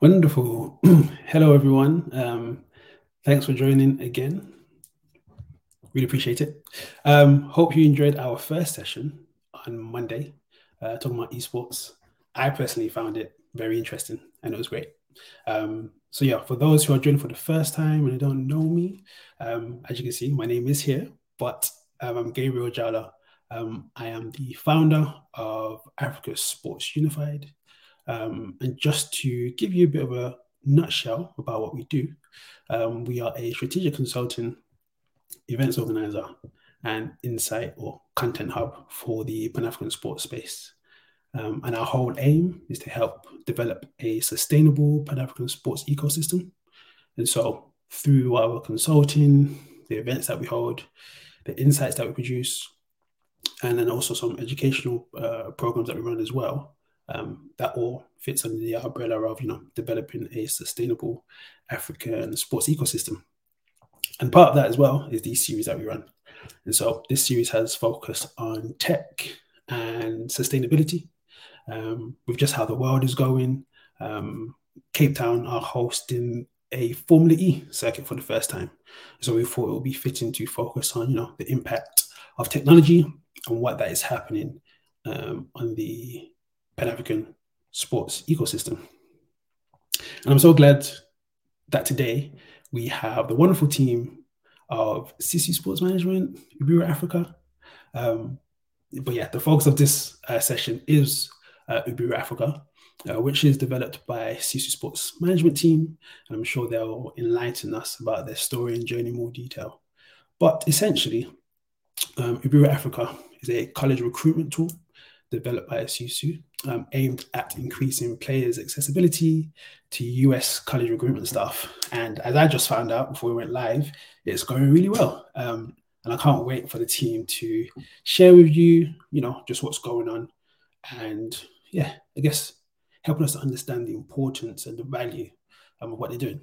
Wonderful. Hello, everyone. Um, thanks for joining again. Really appreciate it. Um, hope you enjoyed our first session on Monday, uh, talking about esports. I personally found it very interesting and it was great. Um, so, yeah, for those who are joining for the first time and don't know me, um, as you can see, my name is here, but um, I'm Gabriel Jala. Um, I am the founder of Africa Sports Unified. Um, and just to give you a bit of a nutshell about what we do, um, we are a strategic consulting events organizer and insight or content hub for the Pan African sports space. Um, and our whole aim is to help develop a sustainable Pan African sports ecosystem. And so, through our consulting, the events that we hold, the insights that we produce, and then also some educational uh, programs that we run as well, um, that all fits under the umbrella of you know developing a sustainable African sports ecosystem. And part of that as well is these series that we run. And so this series has focused on tech and sustainability. Um, with just how the world is going, um, Cape Town are hosting a Formula E circuit for the first time. So we thought it would be fitting to focus on, you know, the impact of technology and what that is happening um, on the Pan African sports ecosystem. And I'm so glad that today we have the wonderful team of Sisu Sports Management, Uburu Africa. Um, but yeah, the focus of this uh, session is uh, Uburu Africa, uh, which is developed by Sisu Sports Management team. And I'm sure they'll enlighten us about their story and journey in more detail. But essentially, um, Uburu Africa is a college recruitment tool developed by Sisu um, aimed at increasing players' accessibility to US college recruitment stuff. And as I just found out before we went live, it's going really well. Um, and I can't wait for the team to share with you, you know, just what's going on. And yeah, I guess helping us to understand the importance and the value um, of what they're doing.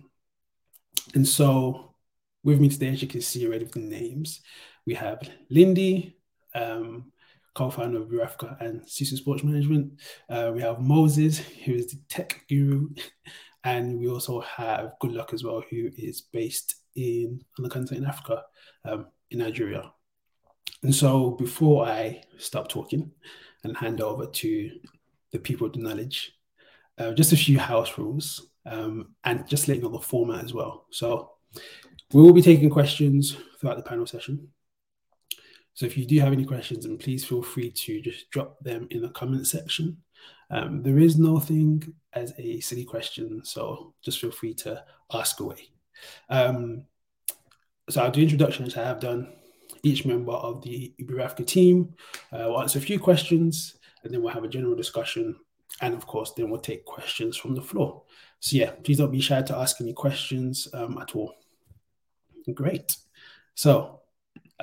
And so with me today, as you can see already with the names, we have Lindy, um, co-founder of Urafka and Sisu Sports Management. Uh, we have Moses, who is the tech guru, and we also have Good Luck as well, who is based in on the continent in Africa, um, in Nigeria. And so, before I stop talking and hand over to the people of the knowledge, uh, just a few house rules, um, and just letting know the format as well. So, we will be taking questions throughout the panel session. So if you do have any questions, then please feel free to just drop them in the comment section. Um, there is nothing as a silly question, so just feel free to ask away. Um, so I'll do introductions I have done. Each member of the Ibirafka team uh, will answer a few questions, and then we'll have a general discussion. And of course, then we'll take questions from the floor. So yeah, please don't be shy to ask any questions um, at all. Great. So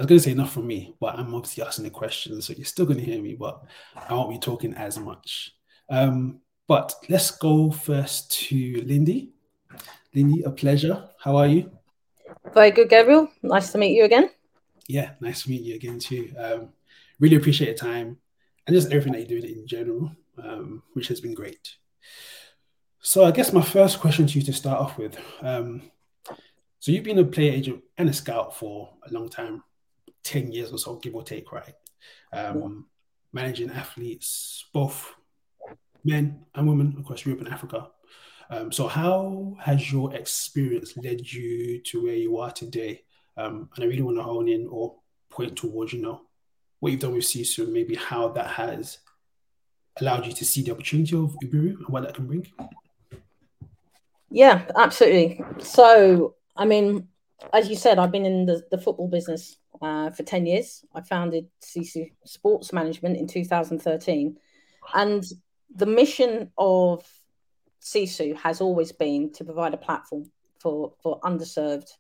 I was going to say enough from me, but I'm obviously asking the questions, so you're still going to hear me, but I won't be talking as much. Um, but let's go first to Lindy. Lindy, a pleasure. How are you? Very good, Gabriel. Nice to meet you again. Yeah, nice to meet you again too. Um, really appreciate your time and just everything that you're doing in general, um, which has been great. So I guess my first question to you to start off with. Um, so you've been a player agent and a scout for a long time. 10 years or so, give or take, right? Um, managing athletes, both men and women across Europe and Africa. Um, so, how has your experience led you to where you are today? Um, and I really want to hone in or point towards, you know, what you've done with and maybe how that has allowed you to see the opportunity of Uburu and what that can bring. Yeah, absolutely. So, I mean, as you said, I've been in the, the football business uh, for 10 years. I founded Sisu Sports Management in 2013. And the mission of Sisu has always been to provide a platform for, for underserved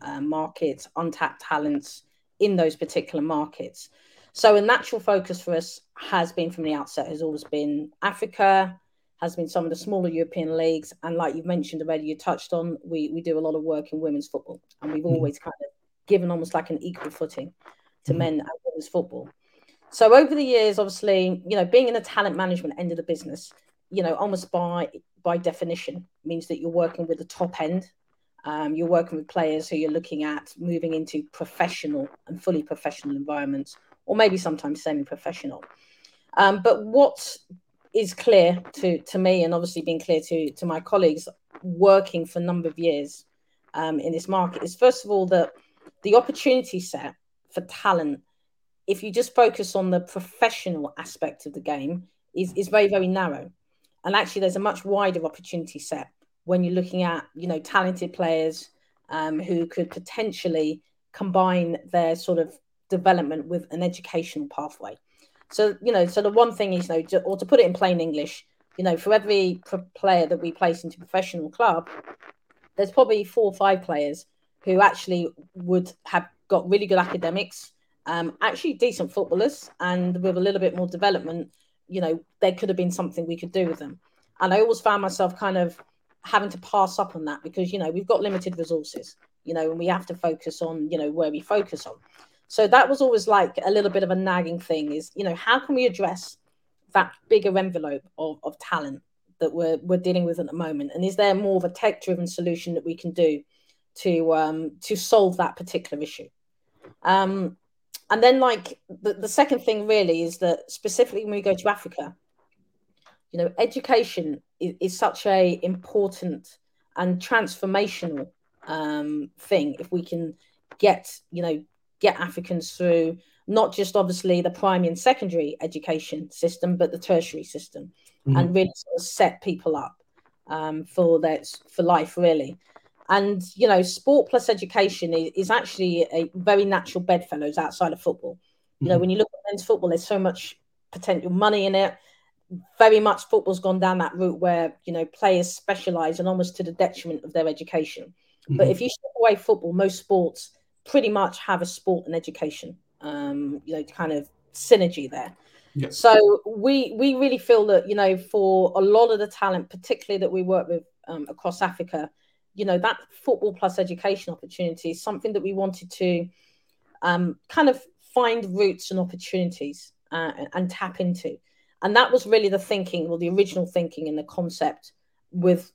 uh, markets, untapped talents in those particular markets. So a natural focus for us has been from the outset, has always been Africa, has been some of the smaller European leagues. And like you've mentioned already, you touched on, we, we do a lot of work in women's football. And we've mm-hmm. always kind of given almost like an equal footing to mm-hmm. men and women's football. So over the years, obviously, you know, being in the talent management end of the business, you know, almost by by definition means that you're working with the top end. Um, you're working with players who you're looking at moving into professional and fully professional environments, or maybe sometimes semi-professional. Um, but what is clear to to me, and obviously being clear to to my colleagues working for a number of years um, in this market, is first of all that the opportunity set for talent, if you just focus on the professional aspect of the game, is is very very narrow, and actually there's a much wider opportunity set when you're looking at you know talented players um, who could potentially combine their sort of development with an educational pathway. So, you know, so the one thing is, you know, or to put it in plain English, you know, for every player that we place into professional club, there's probably four or five players who actually would have got really good academics, um, actually decent footballers, and with a little bit more development, you know, there could have been something we could do with them. And I always found myself kind of having to pass up on that because, you know, we've got limited resources, you know, and we have to focus on, you know, where we focus on. So that was always like a little bit of a nagging thing is, you know, how can we address that bigger envelope of, of talent that we're, we're dealing with at the moment? And is there more of a tech driven solution that we can do to, um, to solve that particular issue? Um, and then like the, the second thing really is that specifically when we go to Africa, you know, education is, is such a important and transformational um, thing if we can get, you know, get Africans through not just obviously the primary and secondary education system, but the tertiary system, mm-hmm. and really sort of set people up um, for their for life really. And you know, sport plus education is, is actually a very natural bedfellows outside of football. Mm-hmm. You know, mm-hmm. when you look at men's football, there's so much potential money in it. Very much football's gone down that route where you know players specialize and almost to the detriment of their education. Mm-hmm. But if you strip away football, most sports pretty much have a sport and education, um, you know, kind of synergy there. Yes. So we we really feel that you know for a lot of the talent, particularly that we work with um, across Africa, you know that football plus education opportunity is something that we wanted to um, kind of find roots and opportunities uh, and tap into, and that was really the thinking, well the original thinking and the concept with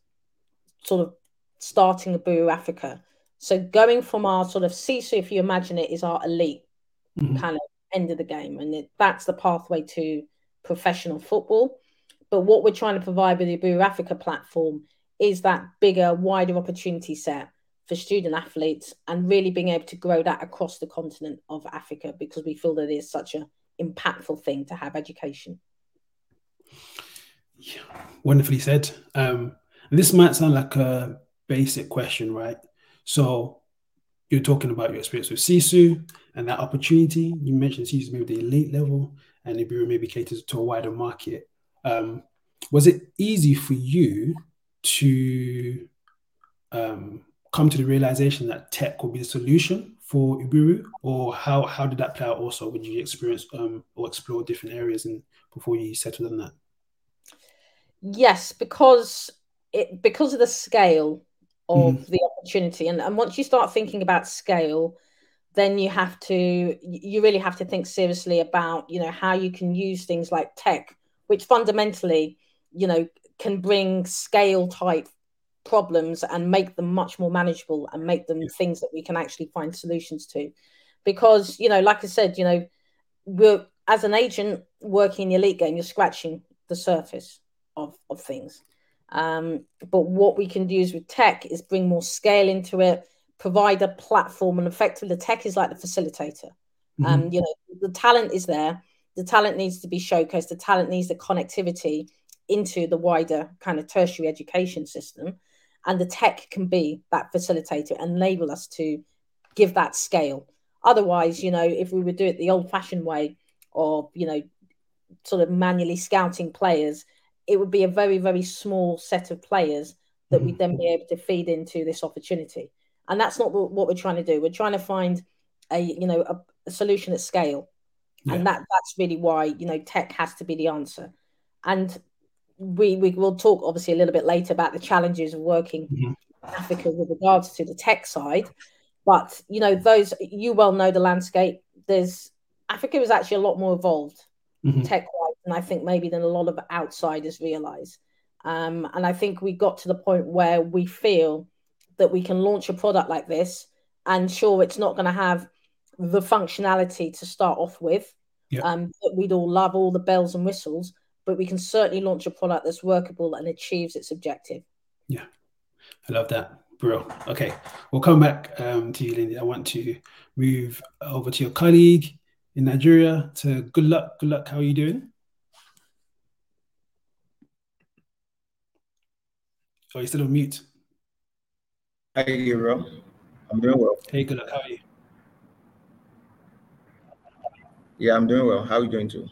sort of starting Uburu Africa so going from our sort of Sisu, if you imagine it, is our elite mm-hmm. kind of end of the game, and it, that's the pathway to professional football. But what we're trying to provide with the Uburu Africa platform is that bigger, wider opportunity set for student athletes and really being able to grow that across the continent of Africa because we feel that it is such an impactful thing to have education. Yeah, wonderfully said. Um, this might sound like a basic question, right? So you're talking about your experience with Sisu and that opportunity. You mentioned Sisu maybe the elite level and Uburu maybe caters to a wider market. Um, was it easy for you to um, come to the realization that tech will be the solution for Uburu, or how how did that play out? Also, when you experience um, or explore different areas and before you settled on that? Yes, because it because of the scale of mm. the opportunity. And, and once you start thinking about scale, then you have to you really have to think seriously about you know how you can use things like tech which fundamentally you know can bring scale type problems and make them much more manageable and make them things that we can actually find solutions to because you know like i said you know we're as an agent working in the elite game you're scratching the surface of of things um, but what we can use with tech is bring more scale into it, provide a platform, and effectively the tech is like the facilitator. Mm-hmm. Um, you know, the talent is there. The talent needs to be showcased. The talent needs the connectivity into the wider kind of tertiary education system, and the tech can be that facilitator, and enable us to give that scale. Otherwise, you know, if we would do it the old-fashioned way of, you know, sort of manually scouting players, it would be a very very small set of players that mm-hmm. we'd then be able to feed into this opportunity and that's not what, we're trying to do we're trying to find a you know a, a solution at scale yeah. and that that's really why you know tech has to be the answer and we we will talk obviously a little bit later about the challenges of working mm-hmm. in africa with regards to the tech side but you know those you well know the landscape there's africa is actually a lot more evolved mm-hmm. tech wise and I think maybe than a lot of outsiders realize. Um, and I think we got to the point where we feel that we can launch a product like this and sure it's not going to have the functionality to start off with Yeah. um, that we'd all love all the bells and whistles but we can certainly launch a product that's workable and achieves its objective Yeah, I love that. Bro. Okay. We'll come back um, to you, Lindy. I want to move over to your colleague in Nigeria to good luck. Good luck. How are you doing? Oh, you're still on mute. Hi, Gabriel. I'm doing well. Hey, good luck. How are you? Yeah, I'm doing well. How are you doing too?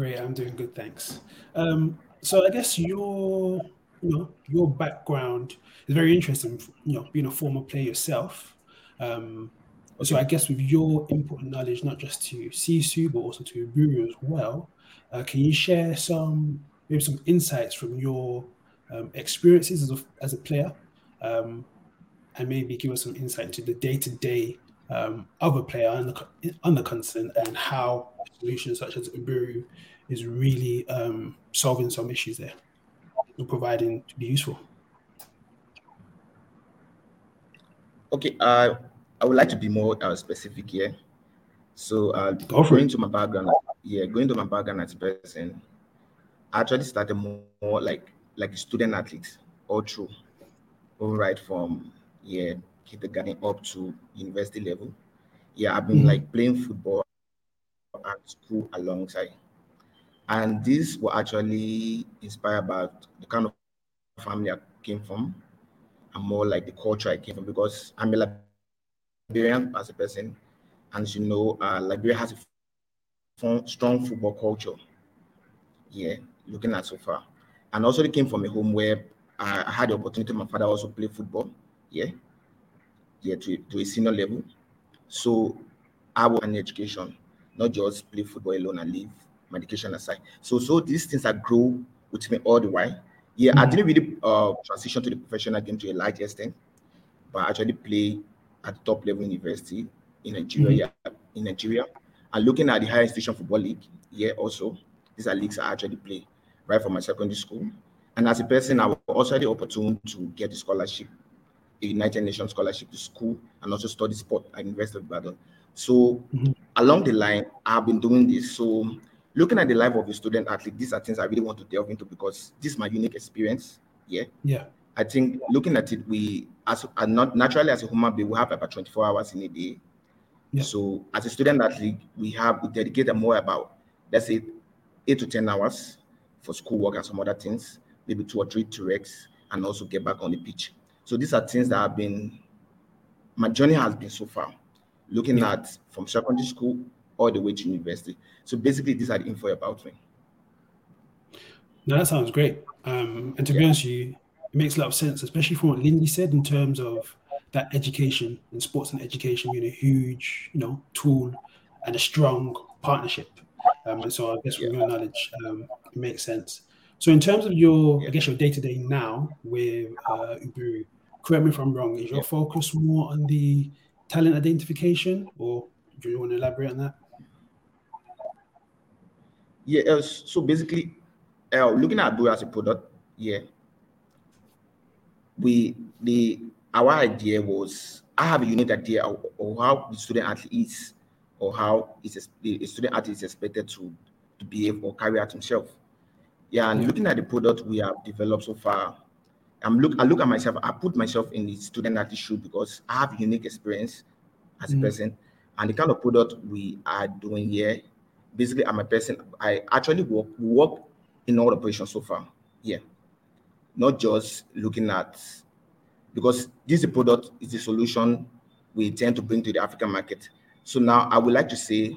Great. I'm doing good. Thanks. Um, so I guess your, you know, your background is very interesting. You know, being a former player yourself. Um, so I guess with your input and knowledge, not just to Sisu, but also to Uburu as well, uh, can you share some maybe some insights from your um, experiences as a, as a player, um, and maybe give us some insight into the day to day of a player on the, on the continent and how solutions such as Uburu is really um, solving some issues there and providing to be useful. Okay, uh, I would like to be more uh, specific here. So, uh, Go going to my background, yeah, going to my background as a person, I actually started more, more like like a student athlete all through, all right from yeah kindergarten up to university level. Yeah, I've been Mhm. like playing football at school alongside, and this was actually inspired by the kind of family I came from, and more like the culture I came from because I'm a Liberian as a person, and as you know, uh, Liberia has a strong football culture. Yeah, looking at so far, and also it came from a home where I had the opportunity. My father also played football. Yeah, yeah, to, to a senior level. So I was an education, not just play football alone and leave my education aside. So so these things that grow with me all the while. Yeah, I Mhm. didn't really uh, transition to the professional game to a large extent, but I actually play at the top level university in Nigeria. Yeah, in Nigeria, and looking at the higher institution football league, yeah, also these are leagues I actually play right from my secondary school. And as a person, I was also had the opportunity to get a scholarship, a United Nations scholarship to school, and also study sport at University of Ibadan. So Mhm. along the line, I've been doing this. So looking at the life of a student athlete, these are things I really want to delve into because this is my unique experience. Yeah. Yeah. I think looking at it, we as are not naturally as a human being, we have about 24 hours in a day. Yeah. So as a student athlete, we have we dedicate more about let's say eight to ten hours for schoolwork and some other things, maybe two or three to rest and also get back on the pitch. So these are things that have been my journey has been so far, looking Yeah. at from secondary school all the way to university. So basically, these are the info about me. Now that sounds great. Um, and to be honest with you, it makes a lot of sense, especially from what Lindy said in terms of that education and sports and education being a huge, you know, tool and a strong partnership. Um, and so I guess from your knowledge, um, it makes sense. So in terms of your, I guess your day to day now with uh, correct me if I'm wrong, is your Yeah. focus more on the talent identification, or do you want to elaborate on that? Yeah. uh, so basically, uh, looking at Bua as a product, yeah, we the our idea was I have a unique idea of, of how the student athlete is, or how is the student athlete is expected to to behave or carry out himself. Yeah, and looking at the product we have developed so far, I'm look I look at myself. I put myself in the student athlete shoe because I have unique experience as a Mm. person, and the kind of product we are doing here. Basically, I'm a person. I actually work work in all operations so far. Yeah, not just looking at because this product is the solution we intend to bring to the African market. So now I would like to say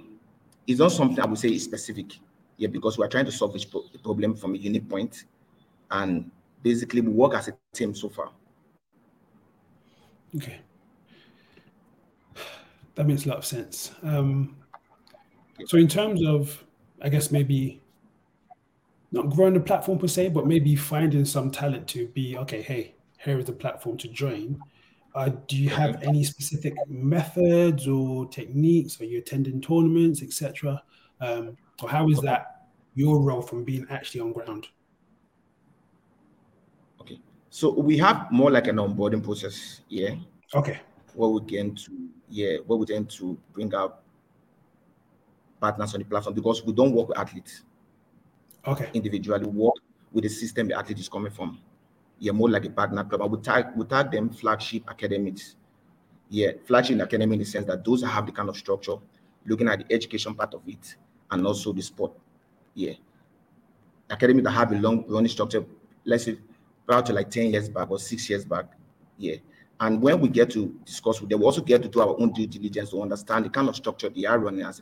it's not something I would say is specific. Yeah, because we're trying to solve this pro- problem from a unique point, and basically we work as a team so far. Okay. That makes a lot of sense. Um, so, in terms of, I guess maybe not growing the platform per se, but maybe finding some talent to be okay. Hey, here is the platform to join. Uh, do you have any specific methods or techniques? Are you attending tournaments, etc.? Um, or how is that your role from being actually on ground? Okay. So we have more like an onboarding process, yeah. Okay. Where we get to, yeah, where we tend to bring out partners on the platform because we don't work with athletes. Okay. Individually, work with the system the athlete is coming from. Yeah, more like a partner club. we tag we tag them flagship academies. Yeah, flagship academy in the sense that those have the kind of structure, looking at the education part of it and also the sport. Yeah. Academy that have a long running structure, let's say prior to like 10 years back or six years back. Yeah. And when we get to discuss with them, we also get to do our own due diligence to understand the kind of structure they are running as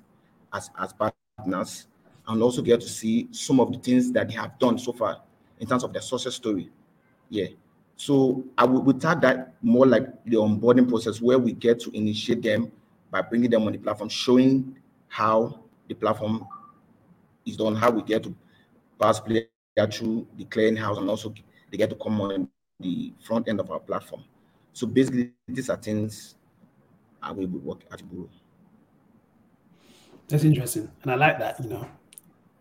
as, as partners and also get to see some of the things that they have done so far in terms of their success story. Yeah. So I would, would tag that more like the onboarding process where we get to initiate them by bringing them on the platform, showing how the platform is done, how we get to pass player through the clearing house, and also they get to come on the front end of our platform. So basically, these are things I will work at. That's interesting, and I like that. You know,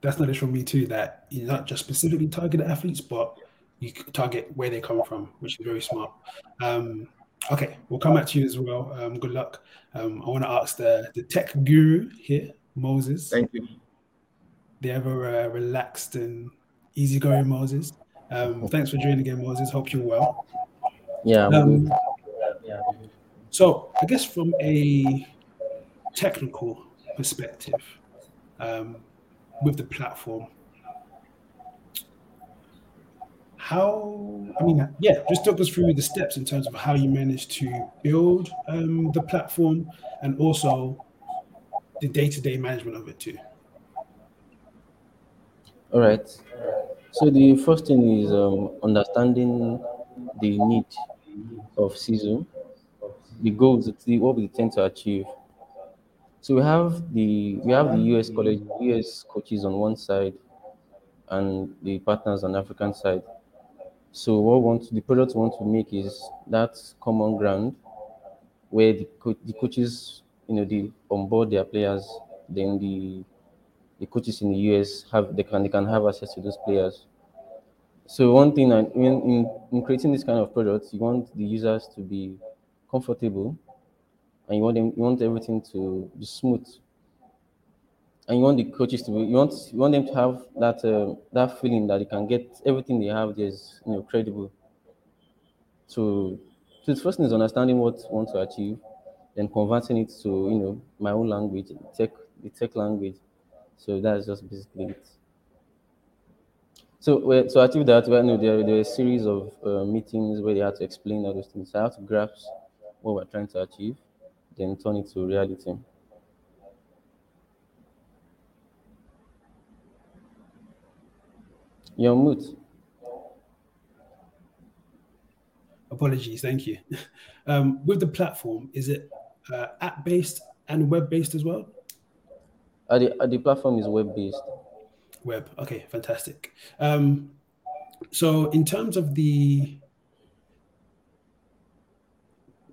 that's knowledge from me too. That you're not just specifically targeted athletes, but you target where they come from, which is very smart. Um, okay, we'll come back to you as well. Um, good luck. Um, I want to ask the the tech guru here, Moses. Thank you. The ever uh, relaxed and easygoing Moses. Um, thanks for joining again, Moses. Hope you're well. Yeah. Um, yeah. So I guess from a technical perspective um, with the platform. How, I mean, yeah, just talk us through the steps in terms of how you managed to build um, the platform and also the day to day management of it too. All right. So the first thing is um, understanding the need of Sisu, the goals, the, what we tend to achieve, so we have the we have the US college, US coaches on one side, and the partners on African side. So what we want the product we want to make is that common ground where the co- the coaches you know they onboard their players, then the the coaches in the US have they can they can have access to those players. So one thing, in, in, in creating this kind of product, you want the users to be comfortable and you want them, you want everything to be smooth, and you want the coaches to be, you want you want them to have that uh, that feeling that they can get everything they have is you know credible. So, so the first thing is understanding what you want to achieve, then converting it to you know my own language, tech the tech language. So that's just basically it. So to achieve that, well, no, there, there were a series of uh, meetings where they had to explain all those things. So I had to grasp what we're trying to achieve then turn it to reality. You're mute. Apologies, thank you. Um, with the platform, is it uh, app based and web based as well? Uh, the, uh, the platform is web based. Web, okay, fantastic. Um, so, in terms of the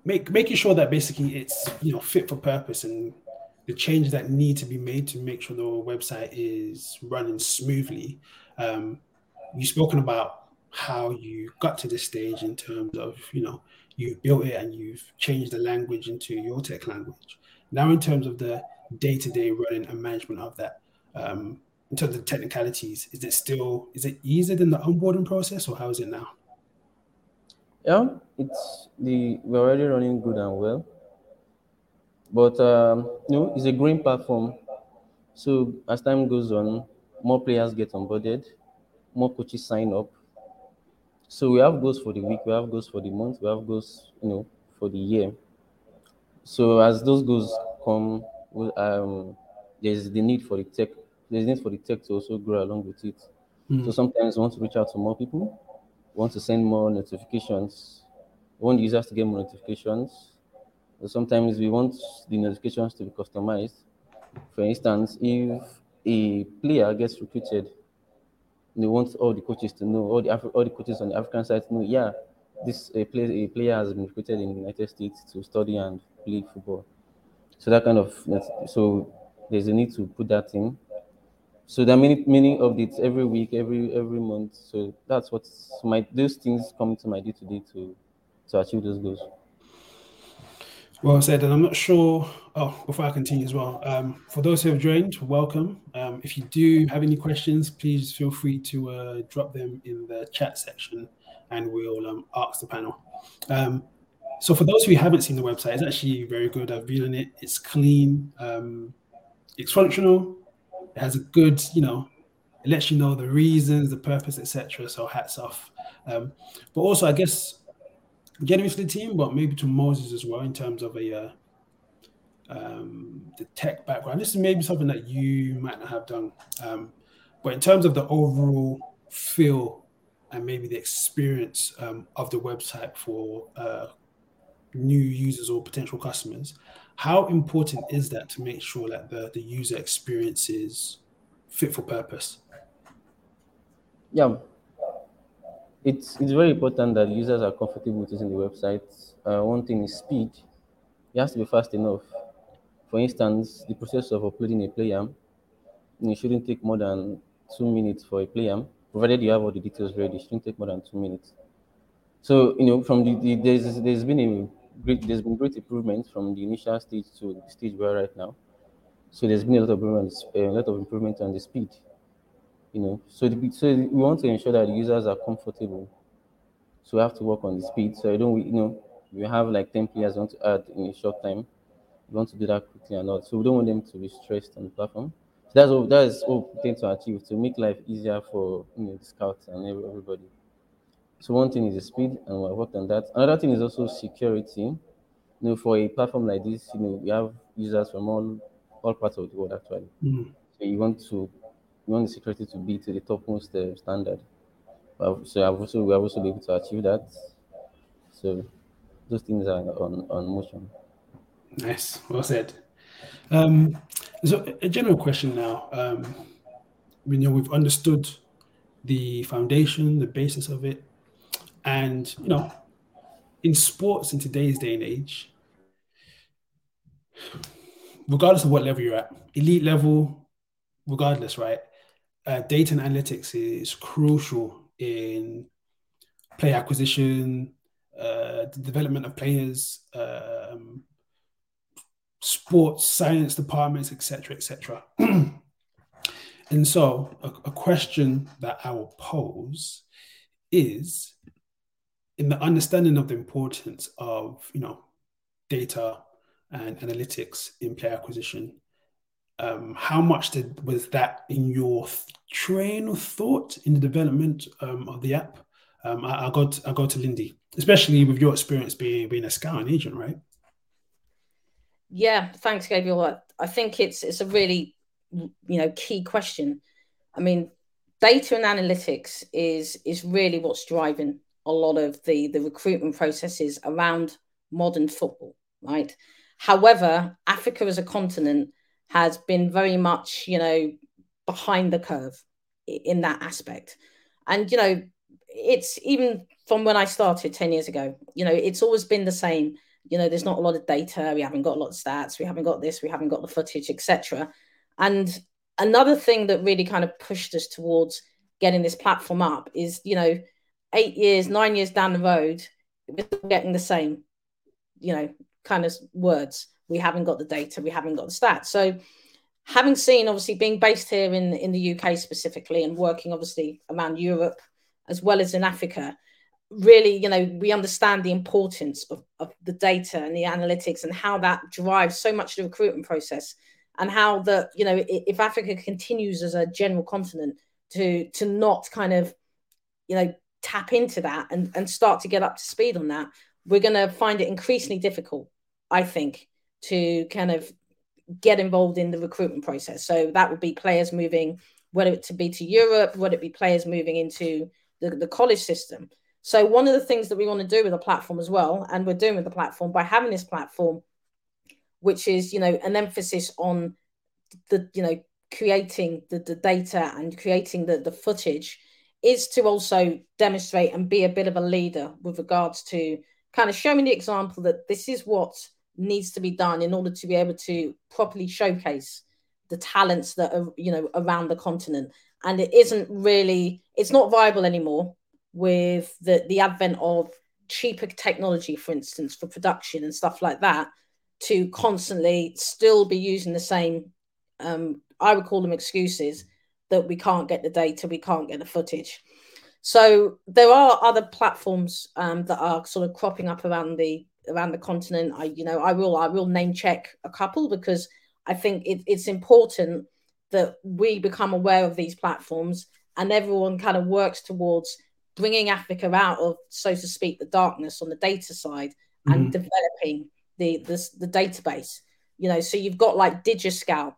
make making sure that basically it's you know fit for purpose and the changes that need to be made to make sure the website is running smoothly. Um, you've spoken about how you got to this stage in terms of you know you've built it and you've changed the language into your tech language. Now, in terms of the day-to-day running and management of that, um, in terms of the technicalities, is it still is it easier than the onboarding process, or how is it now? Yeah, it's the we're already running good and well, but um, you know, it's a green platform. So as time goes on, more players get onboarded, more coaches sign up. So we have goals for the week, we have goals for the month, we have goals, you know, for the year. So as those goals come, um, there's the need for the tech. There's need for the tech to also grow along with it. Mm. So sometimes we want to reach out to more people want to send more notifications, we want users to get more notifications. Sometimes we want the notifications to be customized. For instance, if a player gets recruited, they want all the coaches to know, all the all the coaches on the African side to know, yeah, this a player a player has been recruited in the United States to study and play football. So that kind of so there's a need to put that in. So there are many many updates every week, every every month. So that's what my those things come to my day to day to to achieve those goals. Well said, and I'm not sure. Oh, before I continue as well, um, for those who have joined, welcome. Um, if you do have any questions, please feel free to uh, drop them in the chat section, and we'll um, ask the panel. Um, so, for those who haven't seen the website, it's actually very good. I've been on it. It's clean. Um, it's functional. It has a good, you know, it lets you know the reasons, the purpose, etc. So hats off. Um, but also, I guess, getting to the team, but maybe to Moses as well in terms of a uh, um, the tech background. This is maybe something that you might not have done, um, but in terms of the overall feel and maybe the experience um, of the website for uh, new users or potential customers, how important is that to make sure that the, the user experience is fit for purpose? Yeah, it's it's very important that users are comfortable with using the website. Uh, one thing is speed; it has to be fast enough. For instance, the process of uploading a playam, it shouldn't take more than two minutes for a playam, provided you have all the details ready. It shouldn't take more than two minutes. So you know, from the, the there's there's been a great there's been great improvement from the initial stage to the stage we're right now. So there's been a lot of improvement, a lot of improvement on the speed. You know, so the, so we want to ensure that the users are comfortable. So we have to work on the speed. So I don't you know we have like 10 players want to add in a short time. We want to do that quickly and all. So we don't want them to be stressed on the platform. So that's what that is what we tend to achieve to make life easier for you know the scouts and everybody. So one thing is the speed, and we worked on that. Another thing is also security. You know, for a platform like this, you know, we have users from all all parts of the world actually. Mm. So you want to you want the security to be to the topmost uh, standard. So I've also we have also been able to achieve that. So those things are on on motion. Nice, well said. Um, so a general question now. Um, know, we've understood the foundation, the basis of it, and, you know, in sports in today's day and age, regardless of what level you're at, elite level, regardless, right? Uh, data and analytics is crucial in player acquisition, uh, the development of players, um, sports science departments, etc., etc. and so, a, a question that I will pose is in the understanding of the importance of you know data and analytics in player acquisition um, how much did was that in your th- train of thought in the development um, of the app um, I, I I go to Lindy, especially with your experience being being a scout and agent, right? Yeah, thanks, Gabriel. I think it's it's a really you know key question. I mean, data and analytics is is really what's driving a lot of the the recruitment processes around modern football, right? However, Africa as a continent has been very much, you know, behind the curve in that aspect. And, you know, it's even from when I started 10 years ago, you know, it's always been the same. You know, there's not a lot of data, we haven't got a lot of stats, we haven't got this, we haven't got the footage, etc. And another thing that really kind of pushed us towards getting this platform up is, you know, eight years, nine years down the road, we're getting the same, you know, kind of words. We haven't got the data, we haven't got the stats. So, having seen obviously being based here in in the UK specifically and working obviously around Europe as well as in Africa, really, you know, we understand the importance of, of the data and the analytics and how that drives so much of the recruitment process and how the, you know, if Africa continues as a general continent to to not kind of, you know, tap into that and, and start to get up to speed on that, we're going to find it increasingly difficult, I think, to kind of get involved in the recruitment process. So that would be players moving, whether it to be to Europe, whether it be players moving into the, the college system. So one of the things that we want to do with the platform as well, and we're doing with the platform by having this platform, which is you know an emphasis on the you know creating the, the data and creating the, the footage is to also demonstrate and be a bit of a leader with regards to kind of showing the example that this is what needs to be done in order to be able to properly showcase the talents that are you know around the continent. And it isn't really it's not viable anymore with the the advent of cheaper technology for instance for production and stuff like that to constantly still be using the same um, i would call them excuses that we can't get the data we can't get the footage. So there are other platforms um, that are sort of cropping up around the around the continent i you know i will i will name check a couple because i think it, it's important that we become aware of these platforms and everyone kind of works towards bringing Africa out of, so to speak, the darkness on the data side mm-hmm. and developing the, the, the database. You know, so you've got like DigiScout,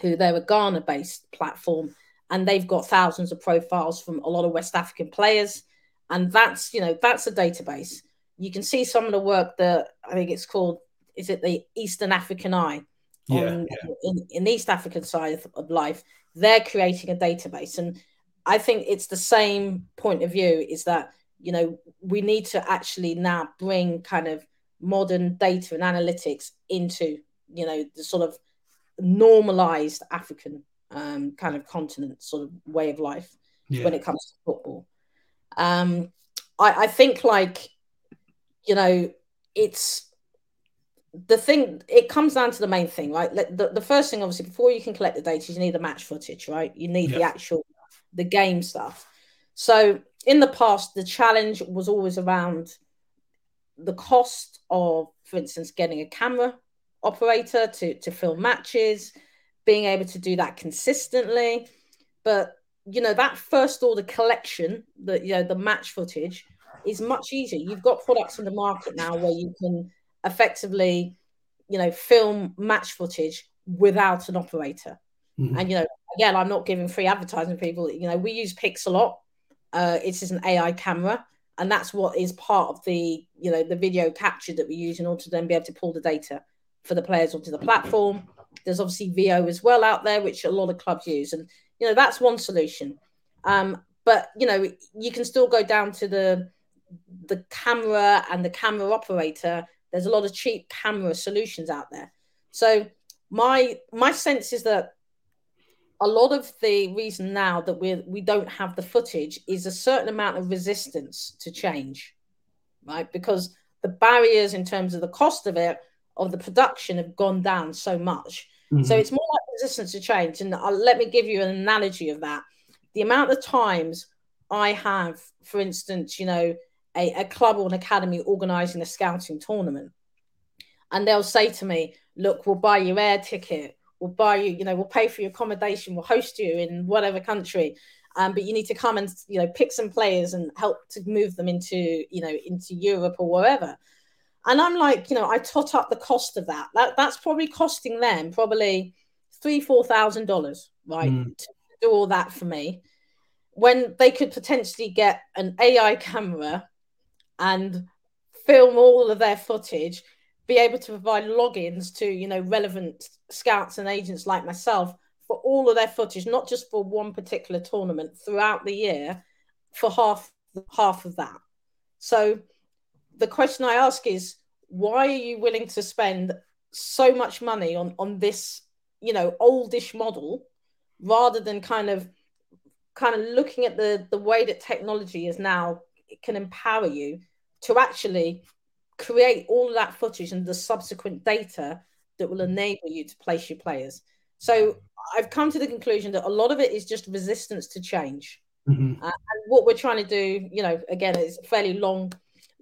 who they're a Ghana-based platform, and they've got thousands of profiles from a lot of West African players, and that's you know that's a database. You can see some of the work that I think it's called. Is it the Eastern African Eye? yeah, on, yeah. In, in the East African side of, of life, they're creating a database. And I think it's the same point of view is that, you know, we need to actually now bring kind of modern data and analytics into, you know, the sort of normalized African um, kind of continent sort of way of life yeah. when it comes to football. Um, I, I think like, you know, it's the thing it comes down to the main thing right? The, the first thing obviously before you can collect the data you need the match footage right? You need the actual the game stuff. So in the past the challenge was always around the cost of for instance getting a camera operator to to film matches being able to do that consistently. But you know that first order collection the you know the match footage is much easier you've got products on the market now where you can effectively, you know, film match footage without an operator. Mm-hmm. And you know, again, I'm not giving free advertising people. You know, we use Pixellot. Uh, it is an AI camera, and that's what is part of the you know the video capture that we use in order to then be able to pull the data for the players onto the platform. There's obviously Veo as well out there, which a lot of clubs use, and you know that's one solution. Um, but you know, you can still go down to the the camera and the camera operator there's a lot of cheap camera solutions out there. So my my sense is that a lot of the reason now that we we don't have the footage is a certain amount of resistance to change, right? Because the barriers in terms of the cost of it of the production have gone down so much. Mm-hmm. So it's more like resistance to change. And I'll, let me give you an analogy of that. The amount of times I have, for instance, you know, a, a club or an academy organizing a scouting tournament. And they'll say to me look we'll buy you air ticket. We'll buy you you know we'll pay for your accommodation. We'll host you in whatever country. Um, but you need to come and you know pick some players and help to move them into you know into europe or wherever. And i'm like you know i tot up the cost of that, that that's probably costing them probably three four thousand dollars right mm. to do all that for me when they could potentially get an ai camera and film all of their footage, be able to provide logins to you know relevant scouts and agents like myself for all of their footage, not just for one particular tournament throughout the year, for half half of that. So the question I ask is, why are you willing to spend so much money on on this you know oldish model rather than kind of kind of looking at the the way that technology is now it can empower you to actually create all of that footage and the subsequent data that will enable you to place your players. So I've come to the conclusion that a lot of it is just resistance to change. Mm-hmm. Uh, and what we're trying to do, you know, again, it's a fairly long,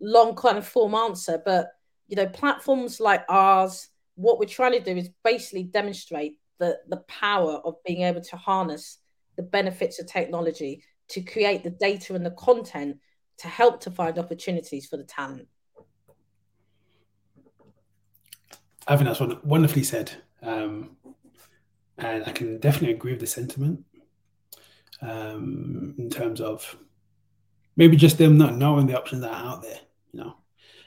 long kind of form answer, but you know, platforms like ours, what we're trying to do is basically demonstrate the the power of being able to harness the benefits of technology to create the data and the content to help to find opportunities for the talent. I think that's wonderfully said. Um, and I can definitely agree with the sentiment um, in terms of maybe just them not knowing the options that are out there, you know,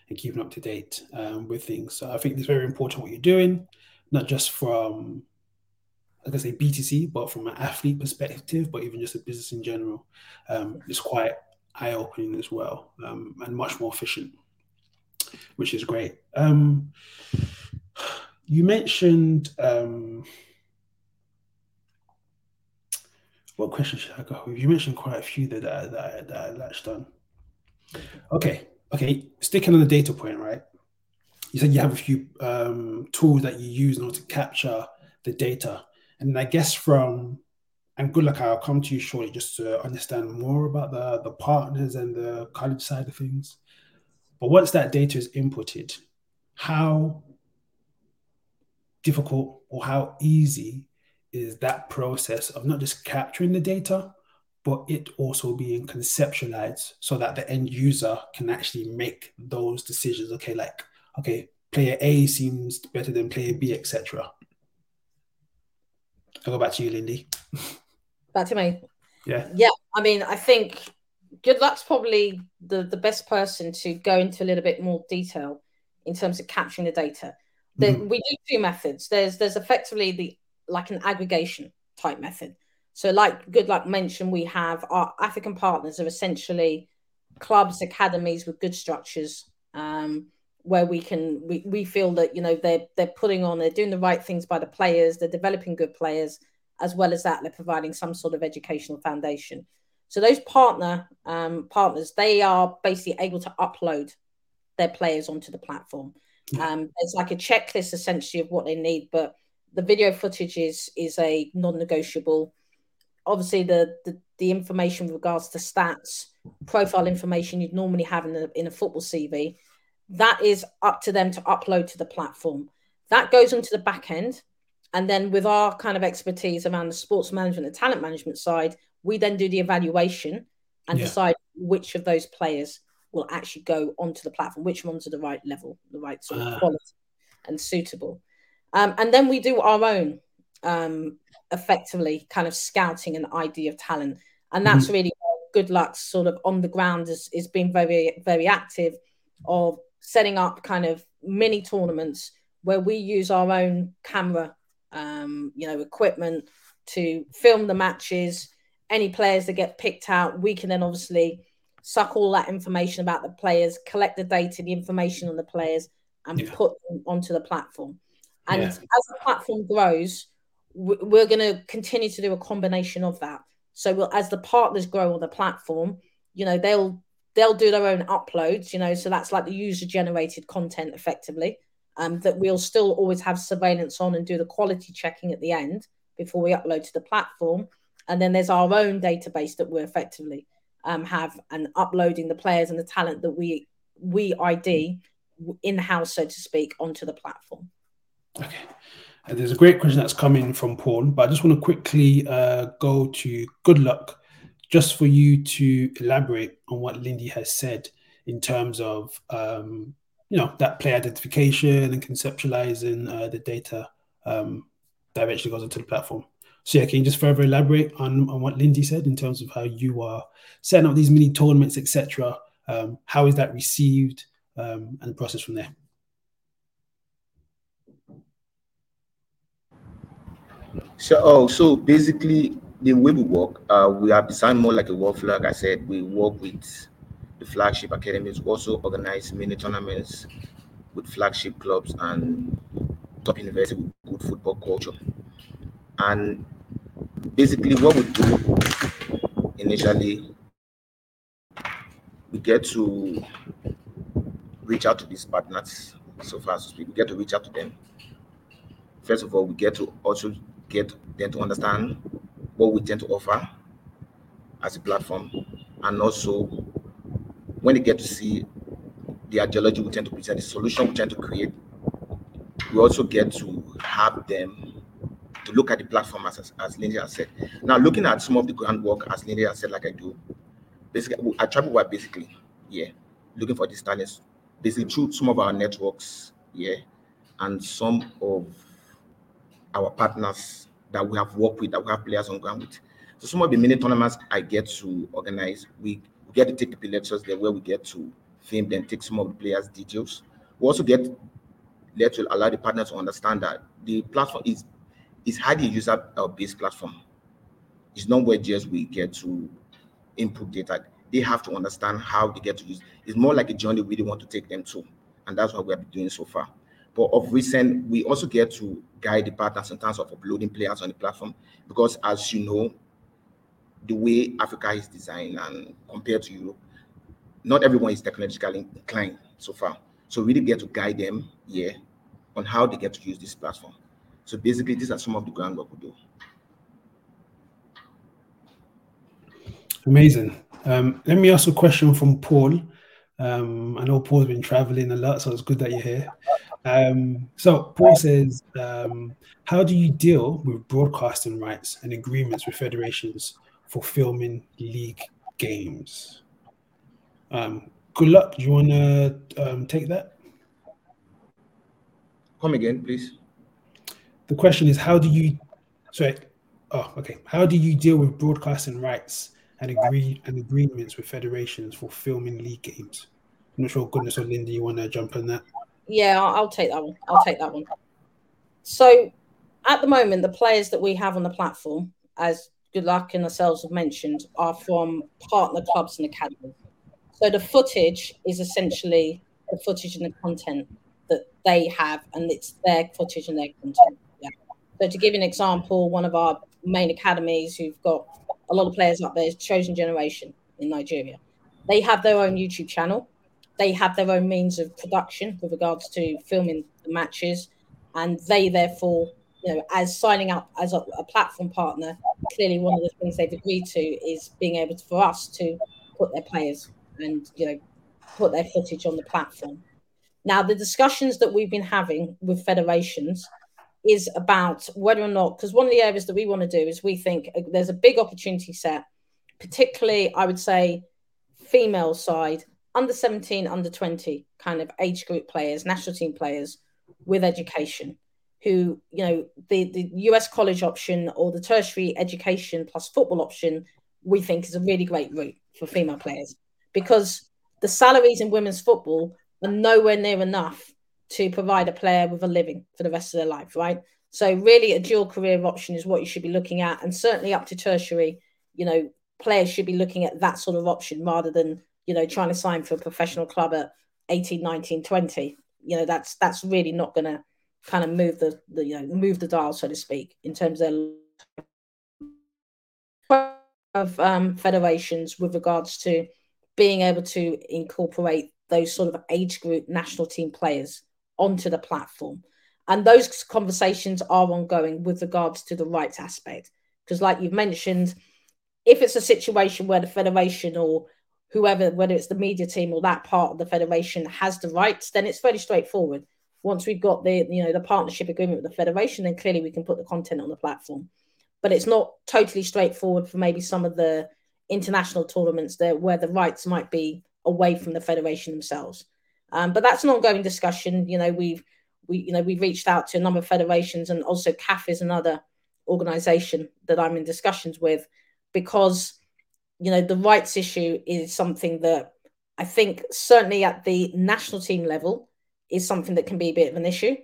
and keeping up to date um, with things. So I think it's very important what you're doing, not just from, like I say, BTC, but from an athlete perspective, but even just a business in general. Um, it's quite eye opening as well um, and much more efficient, which is great. Um, you mentioned um, what question should I go with? You mentioned quite a few that that I, that I latched on. Okay, okay. Sticking on the data point, right? You said you have a few um, tools that you use in order to capture the data, and I guess from and good luck. I'll come to you shortly just to understand more about the the partners and the college side of things. But once that data is inputted, how difficult or how easy is that process of not just capturing the data, but it also being conceptualized so that the end user can actually make those decisions. Okay, like, okay, player A seems better than player B, etc. I'll go back to you, Lindy. Back to me. Yeah. Yeah. I mean, I think good luck's probably the, the best person to go into a little bit more detail in terms of capturing the data. Mm-hmm. We do two methods. There's there's effectively the like an aggregation type method. So, like Good Luck mentioned, we have our African partners are essentially clubs, academies with good structures, um, where we can we, we feel that you know they're they're putting on they're doing the right things by the players, they're developing good players, as well as that they're providing some sort of educational foundation. So those partner um, partners they are basically able to upload their players onto the platform. Um, it's like a checklist essentially of what they need, but the video footage is is a non-negotiable. Obviously, the, the the information with regards to stats, profile information you'd normally have in a in a football CV, that is up to them to upload to the platform. That goes onto the back end, and then with our kind of expertise around the sports management and talent management side, we then do the evaluation and yeah. decide which of those players will actually go onto the platform, which ones are the right level, the right sort of uh. quality and suitable. Um, and then we do our own um, effectively kind of scouting and ID of talent. And that's mm-hmm. really good luck sort of on the ground is, is being very, very active of setting up kind of mini tournaments where we use our own camera, um, you know, equipment to film the matches. Any players that get picked out, we can then obviously suck all that information about the players, collect the data, the information on the players, and yeah. put them onto the platform. And yeah. as the platform grows, we're going to continue to do a combination of that. So we'll, as the partners grow on the platform, you know, they'll they'll do their own uploads, you know, so that's like the user generated content effectively. Um, that we'll still always have surveillance on and do the quality checking at the end before we upload to the platform. And then there's our own database that we're effectively um, have and uploading the players and the talent that we we ID in house, so to speak, onto the platform. Okay. Uh, there's a great question that's coming from Paul, but I just want to quickly uh, go to good luck just for you to elaborate on what Lindy has said in terms of um, you know that player identification and conceptualizing uh, the data um, that eventually goes onto the platform. So yeah, can you just further elaborate on, on what Lindy said in terms of how you are setting up these mini tournaments, etc. Um, how is that received um, and the process from there? So, oh, so basically, the way we work, uh, we have designed more like a workflow. Like I said, we work with the flagship academies. Also organize mini tournaments with flagship clubs and top university with good football culture. And basically, what we do initially, we get to reach out to these partners so far as we get to reach out to them. First of all, we get to also get them to understand what we tend to offer as a platform, and also when they get to see the ideology we tend to present, the solution we tend to create, we also get to have them to look at the platform as, as Lindy has said. Now, looking at some of the groundwork, as Lindy has said, like I do, basically, I travel wide basically, yeah, looking for these talents, basically through some of our networks, yeah, and some of our partners that we have worked with, that we have players on ground with. So some of the mini tournaments I get to organize, we get to take the lectures there where we get to film then take some of the players' details. We also get let to allow the partners to understand that the platform is is highly user-based uh, platform. It's not where just we get to input data. They have to understand how they get to use. It's more like a journey we really want to take them to, and that's what we have been doing so far. But of recent, we also get to guide the partners in terms of uploading players on the platform because, as you know, the way Africa is designed and compared to Europe, not everyone is technologically inclined so far. So really get to guide them here on how they get to use this platform. So basically, these are some of the groundwork we do. Amazing. Um, let me ask a question from Paul. Um, I know Paul's been traveling a lot, so it's good that you're here. Um, so Paul says, um, how do you deal with broadcasting rights and agreements with federations for filming league games? Um, good luck. Do you want to um, take that? Come again, please. The question is, how do you? Sorry. Oh, okay. How do you deal with broadcasting rights and agree and agreements with federations for filming league games? I'm not sure, goodness or Linda, you want to jump on that? Yeah, I'll, I'll take that one. I'll take that one. So, at the moment, the players that we have on the platform, as Good Luck and ourselves have mentioned, are from partner clubs and academies. So the footage is essentially the footage and the content that they have, and it's their footage and their content. Yeah. So to give you an example, one of our main academies who've got a lot of players up there is Chosen Generation in Nigeria. They have their own YouTube channel. They have their own means of production with regards to filming the matches, and they therefore, you know, as signing up as a, a platform partner, clearly one of the things they've agreed to is being able to, for us to put their players and you know put their footage on the platform. Now, the discussions that we've been having with federations is about whether or not, because one of the areas that we want to do is we think uh, there's a big opportunity set, particularly, I would say, female side, under 17, under 20 kind of age group players, national team players with education who, you know, the, the US college option or the tertiary education plus football option, we think is a really great route for female players because the salaries in women's football are nowhere near enough to provide a player with a living for the rest of their life, right? So really a dual career option is what you should be looking at. And certainly up to tertiary, you know, players should be looking at that sort of option rather than, you know, trying to sign for a professional club at 18, 19, 20. You know, that's that's really not gonna kind of move the, the you know move the dial, so to speak, in terms of of um, federations with regards to being able to incorporate those sort of age group national team players onto the platform. And those conversations are ongoing with regards to the rights aspect. Because, like you've mentioned, if it's a situation where the federation or whoever, whether it's the media team or that part of the federation has the rights, then it's fairly straightforward. Once we've got the you know the partnership agreement with the federation, then clearly we can put the content on the platform. But it's not totally straightforward for maybe some of the international tournaments there where the rights might be away from the federation themselves. Um, but that's an ongoing discussion. You know, we've we you know we've reached out to a number of federations and also CAF is another organization that I'm in discussions with because you know the rights issue is something that I think certainly at the national team level is something that can be a bit of an issue.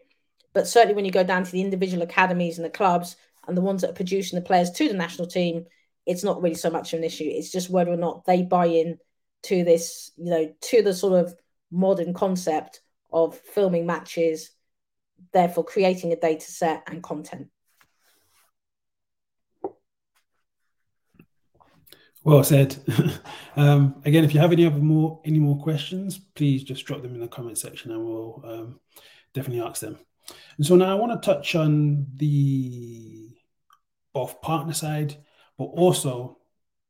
But certainly when you go down to the individual academies and the clubs and the ones that are producing the players to the national team, it's not really so much an issue. It's just whether or not they buy in to this, you know, to the sort of modern concept of filming matches, therefore creating a data set and content. Well said. um, again, if you have any other more any more questions, please just drop them in the comment section, and we'll um, definitely ask them. And so now I want to touch on the both partner side but also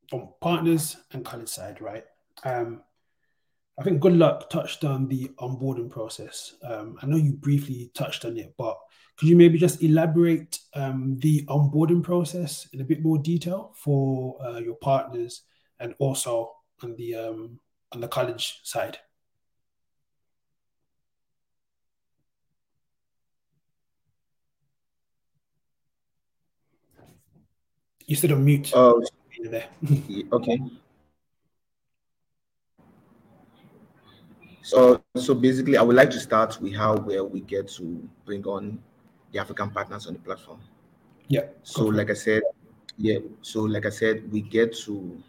from partners and college side, right? Um, I think Good Luck touched on the onboarding process. Um, I know you briefly touched on it, but could you maybe just elaborate um, the onboarding process in a bit more detail for uh, your partners and also on the um, on the college side? You said on mute. Oh, okay. So, so basically, I would like to start with how where we get to bring on the African partners on the platform. Yeah. So, like I said, yeah. So, like I said, we get to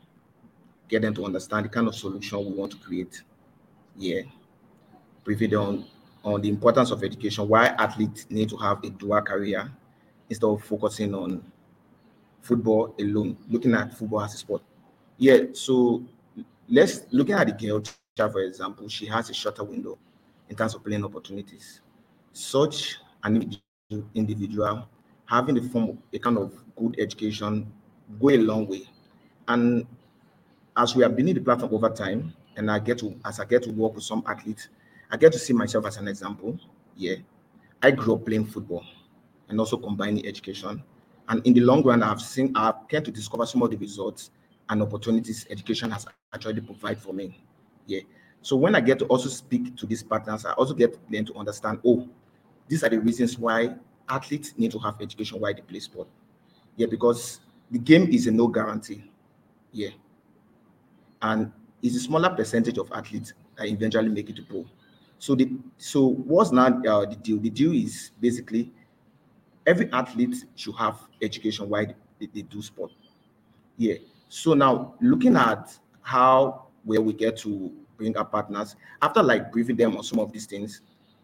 get them to understand the kind of solution we want to create. Yeah. Briefly on on the importance of education, why athletes need to have a dual career instead of focusing on football alone, looking at football as a sport. Yeah, so let's looking at the girl for example, she has a shorter window in terms of playing opportunities. Such an individual having a form a kind of good education go a long way. And as we have been in the platform over time, and I get to as I get to work with some athletes, I get to see myself as an example. Yeah, I grew up playing football and also combining education. And in the long run, I've seen I've get to discover some of the results and opportunities education has actually provide for me. Yeah. So when I get to also speak to these partners, I also get them to understand, oh, these are the reasons why athletes need to have education while they play sport. Yeah, because the game is a no guarantee. Yeah. And it's a smaller percentage of athletes that eventually make it to pro. So the so what's now uh, the deal? The deal is basically every athlete should have education while they, they do sport. Yeah. So now looking at how where we get to bring our partners after like briefing them on some of these things,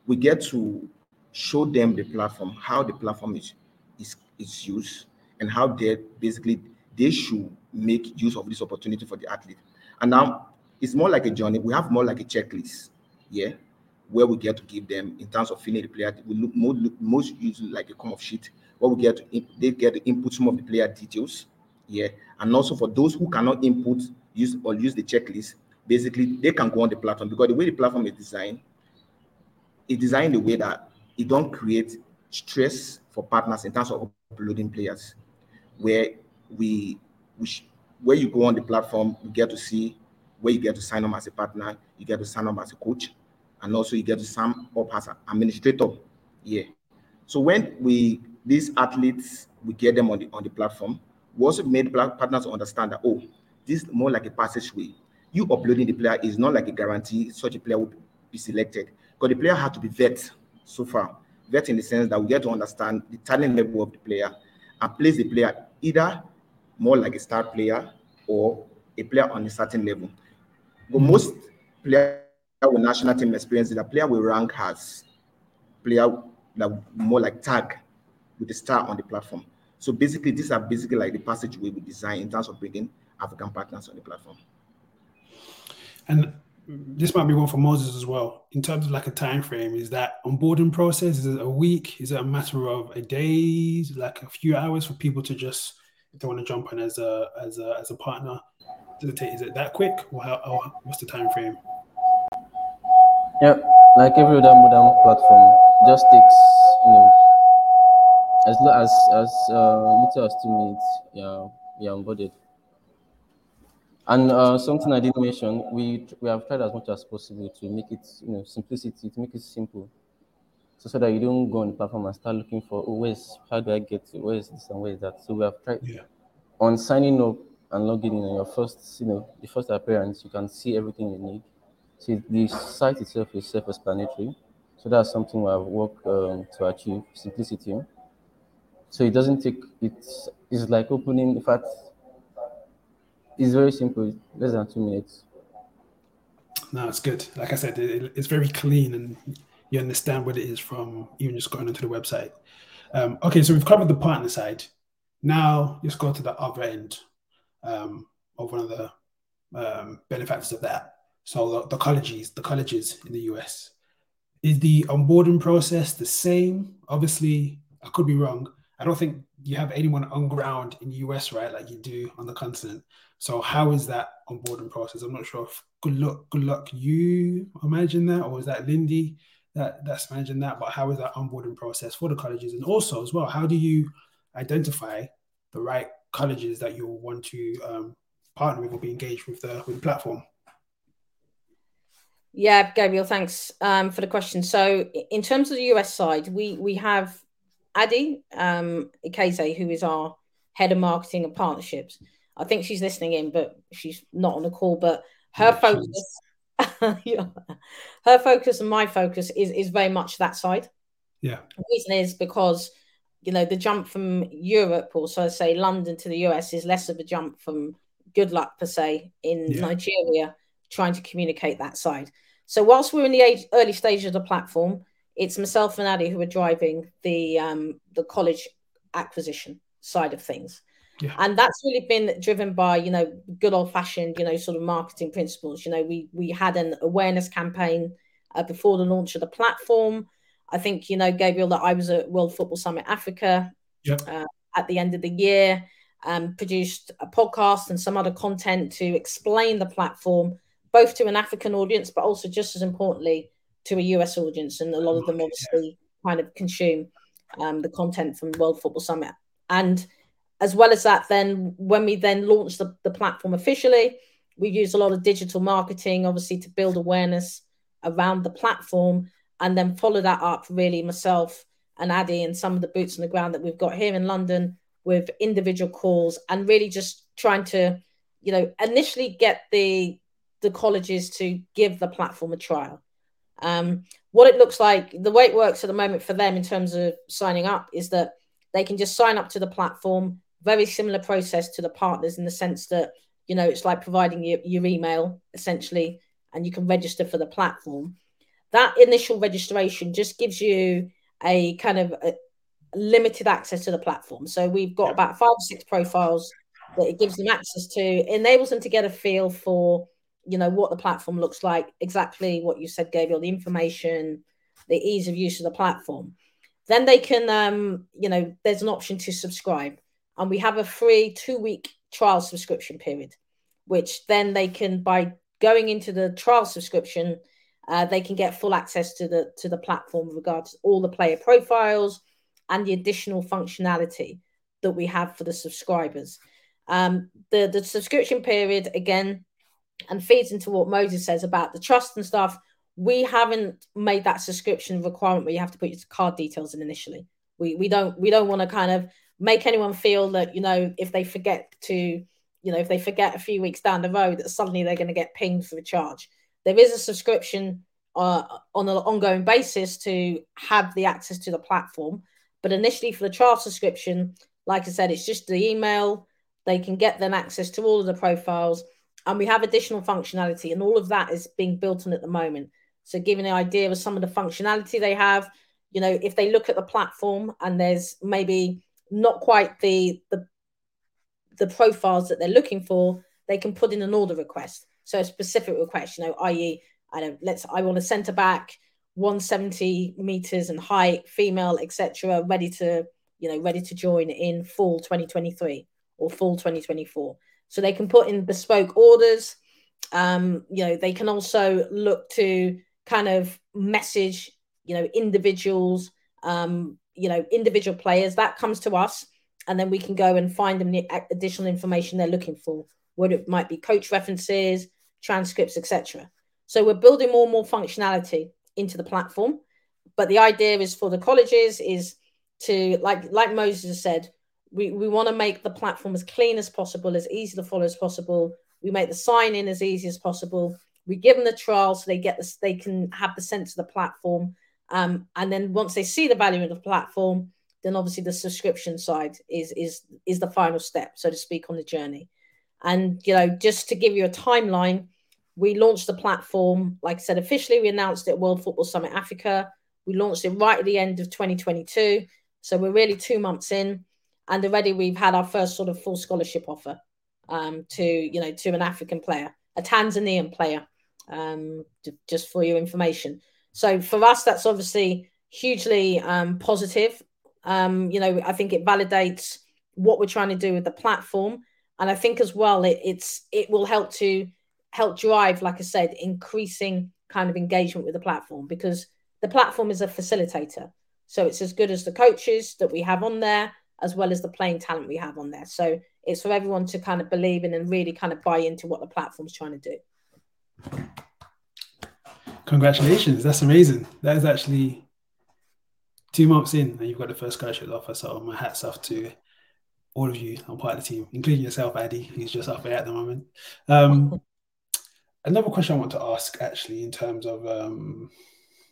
we get to show them the platform, how the platform is is is used, and how they basically they should make use of this opportunity for the athlete. And now it's more like a journey. We have more like a checklist, yeah, where we get to give them in terms of filling the player. We look most, most usually like a come of sheet where we get to they get to input some of the player details, yeah, and also for those who cannot input use or use the checklist, basically they can go on the platform because the way the platform is designed, it's designed the way that it don't create stress for partners in terms of uploading players, where we, we where you go on the platform, you get to see where you get to sign up as a partner, you get to sign up as a coach, and also you get to sign up as an administrator. Yeah. So when we these athletes, we get them on the on the platform, we also made partners understand that oh, this is more like a passageway. You uploading the player is not like a guarantee such a player will be selected because the player had to be vet so far. Vet in the sense that we get to understand the talent level of the player and place the player either more like a star player or a player on a certain level. But most players with national team experience, the player will rank as player that more like tag with the star on the platform. So basically, these are basically like the passageway we design in terms of bringing African partners on the platform. And this might be one for Moses as well. In terms of like a time frame, is that onboarding process? Is it a week? Is it a matter of a day? Like a few hours for people to just if they want to jump on as a as a as a partner? Does it take? Is it that quick, or, how, or what's the time frame? Yeah, like every other modern platform, just takes you know as as as uh, little as two minutes. Yeah, yeah, onboarded. And uh, something I didn't mention, we we have tried as much as possible to make it, you know, simplicity, to make it simple, so, so that you don't go on the platform and start looking for, oh, where's how do I get to, where is this and where is that? So we have tried Yeah. on signing up and logging in on your first, you know, the first appearance, you can see everything you need. So the site itself is self-explanatory. So that's something we have worked um, to achieve simplicity. So it doesn't take it's it's like opening. In fact, it's very simple, less than two minutes. No, it's good. Like I said, it, it's very clean and you understand what it is from even just going onto the website. Um, okay, so we've covered the partner side. Now let's go to the other end um, of one of the um, benefactors of that. So the, the colleges, the colleges in the US. Is the onboarding process the same? Obviously, I could be wrong. I don't think you have anyone on ground in the US, right, like you do on the continent. So how is that onboarding process? I'm not sure if good luck, good luck you imagine that, or is that Lindy that that's managing that? But how is that onboarding process for the colleges? And also as well, how do you identify the right colleges that you'll want to um, partner with or be engaged with the with the platform? Yeah, Gabriel, thanks um, for the question. So, in terms of the US side, we we have Adi um, Ikeze, who is our head of marketing and partnerships. I think she's listening in, but she's not on the call. But her Yeah, focus, her focus and my focus is is very much that side. Yeah. The reason is because you know the jump from Europe or so say London to the US is less of a jump from good luck per se in Yeah. Nigeria trying to communicate that side. So whilst we're in the age, early stage of the platform, it's myself and Adi who are driving the um, the college acquisition side of things. Yeah. And that's really been driven by, you know, good old fashioned, you know, sort of marketing principles. You know, we we had an awareness campaign uh, before the launch of the platform. I think, you know, Gabriel, that I was at World Football Summit Africa yep. uh, at the end of the year, um, produced a podcast and some other content to explain the platform, both to an African audience, but also just as importantly to a US audience. And a lot of them obviously kind of consume um, the content from World Football Summit. And as well as that, then when we then launched the, the platform officially, we used a lot of digital marketing, obviously, to build awareness around the platform and then follow that up really myself and Addy and some of the boots on the ground that we've got here in London with individual calls and really just trying to, you know, initially get the the colleges to give the platform a trial. Um, what it looks like, the way it works at the moment for them in terms of signing up is that they can just sign up to the platform. Very similar process to the partners in the sense that you know it's like providing your, your email essentially, and you can register for the platform. That initial registration just gives you a kind of a limited access to the platform. So we've got about five or six profiles that it gives them access to, enables them to get a feel for you know what the platform looks like, exactly what you said, Gabriel, the information, the ease of use of the platform. Then they can, um, you know, there's an option to subscribe, and we have a free two week trial subscription period, which then they can by going into the trial subscription uh, they can get full access to the to the platform with regards to all the player profiles and the additional functionality that we have for the subscribers. Um, the the subscription period again, and feeds into what Moses says about the trust and stuff. We haven't made that subscription requirement where you have to put your card details in initially. We we don't we don't want to kind of make anyone feel that you know if they forget to you know if they forget a few weeks down the road that suddenly they're going to get pinged for a charge there is a subscription uh, on an ongoing basis to have the access to the platform. But initially, for the trial subscription, like I said, it's just the email. They can get them access to all of the profiles, and we have additional functionality, and all of that is being built on at the moment. So, giving an idea of some of the functionality they have, you know, if they look at the platform and there's maybe not quite the the the profiles that they're looking for, they can put in an order request. So a specific request, you know, i.e., I don't let's I want a centre back, 170 meters in height, female, etc., ready to, you know, ready to join in fall 2023 or fall 2024. So they can put in bespoke orders. Um, you know, they can also look to kind of message, you know, individuals, um, you know, individual players. That comes to us, and then we can go and find them the additional information they're looking for. What it might be coach references, transcripts, etc. So we're building more and more functionality into the platform. But the idea is for the colleges is to like like Moses said, we, we want to make the platform as clean as possible, as easy to follow as possible. We make the sign in as easy as possible. We give them the trial so they get this, they can have the sense of the platform. Um, and then once they see the value of the platform, then obviously the subscription side is is is the final step, so to speak, on the journey. And you know, just to give you a timeline, we launched the platform, like I said, officially. We announced it at World Football Summit Africa. We launched it right at the end of 2022. So we're really two months in, and already we've had our first sort of full scholarship offer um, to you know to an African player, a Tanzanian player, um, just for your information. So for us, that's obviously hugely um, positive. Um, you know, I think it validates what we're trying to do with the platform and I think as well it, it's it will help to help drive, like I said, increasing kind of engagement with the platform because the platform is a facilitator. So it's as good as the coaches that we have on there, as well as the playing talent we have on there. So it's for everyone to kind of believe in and really kind of buy into what the platform's trying to do. Congratulations. That's amazing. That is actually two months in and you've got the first scholarship offer. So my hat's off to all of you on part of the team, including yourself, Addy, who's just up there at the moment. Um, another question I want to ask, actually, in terms of um,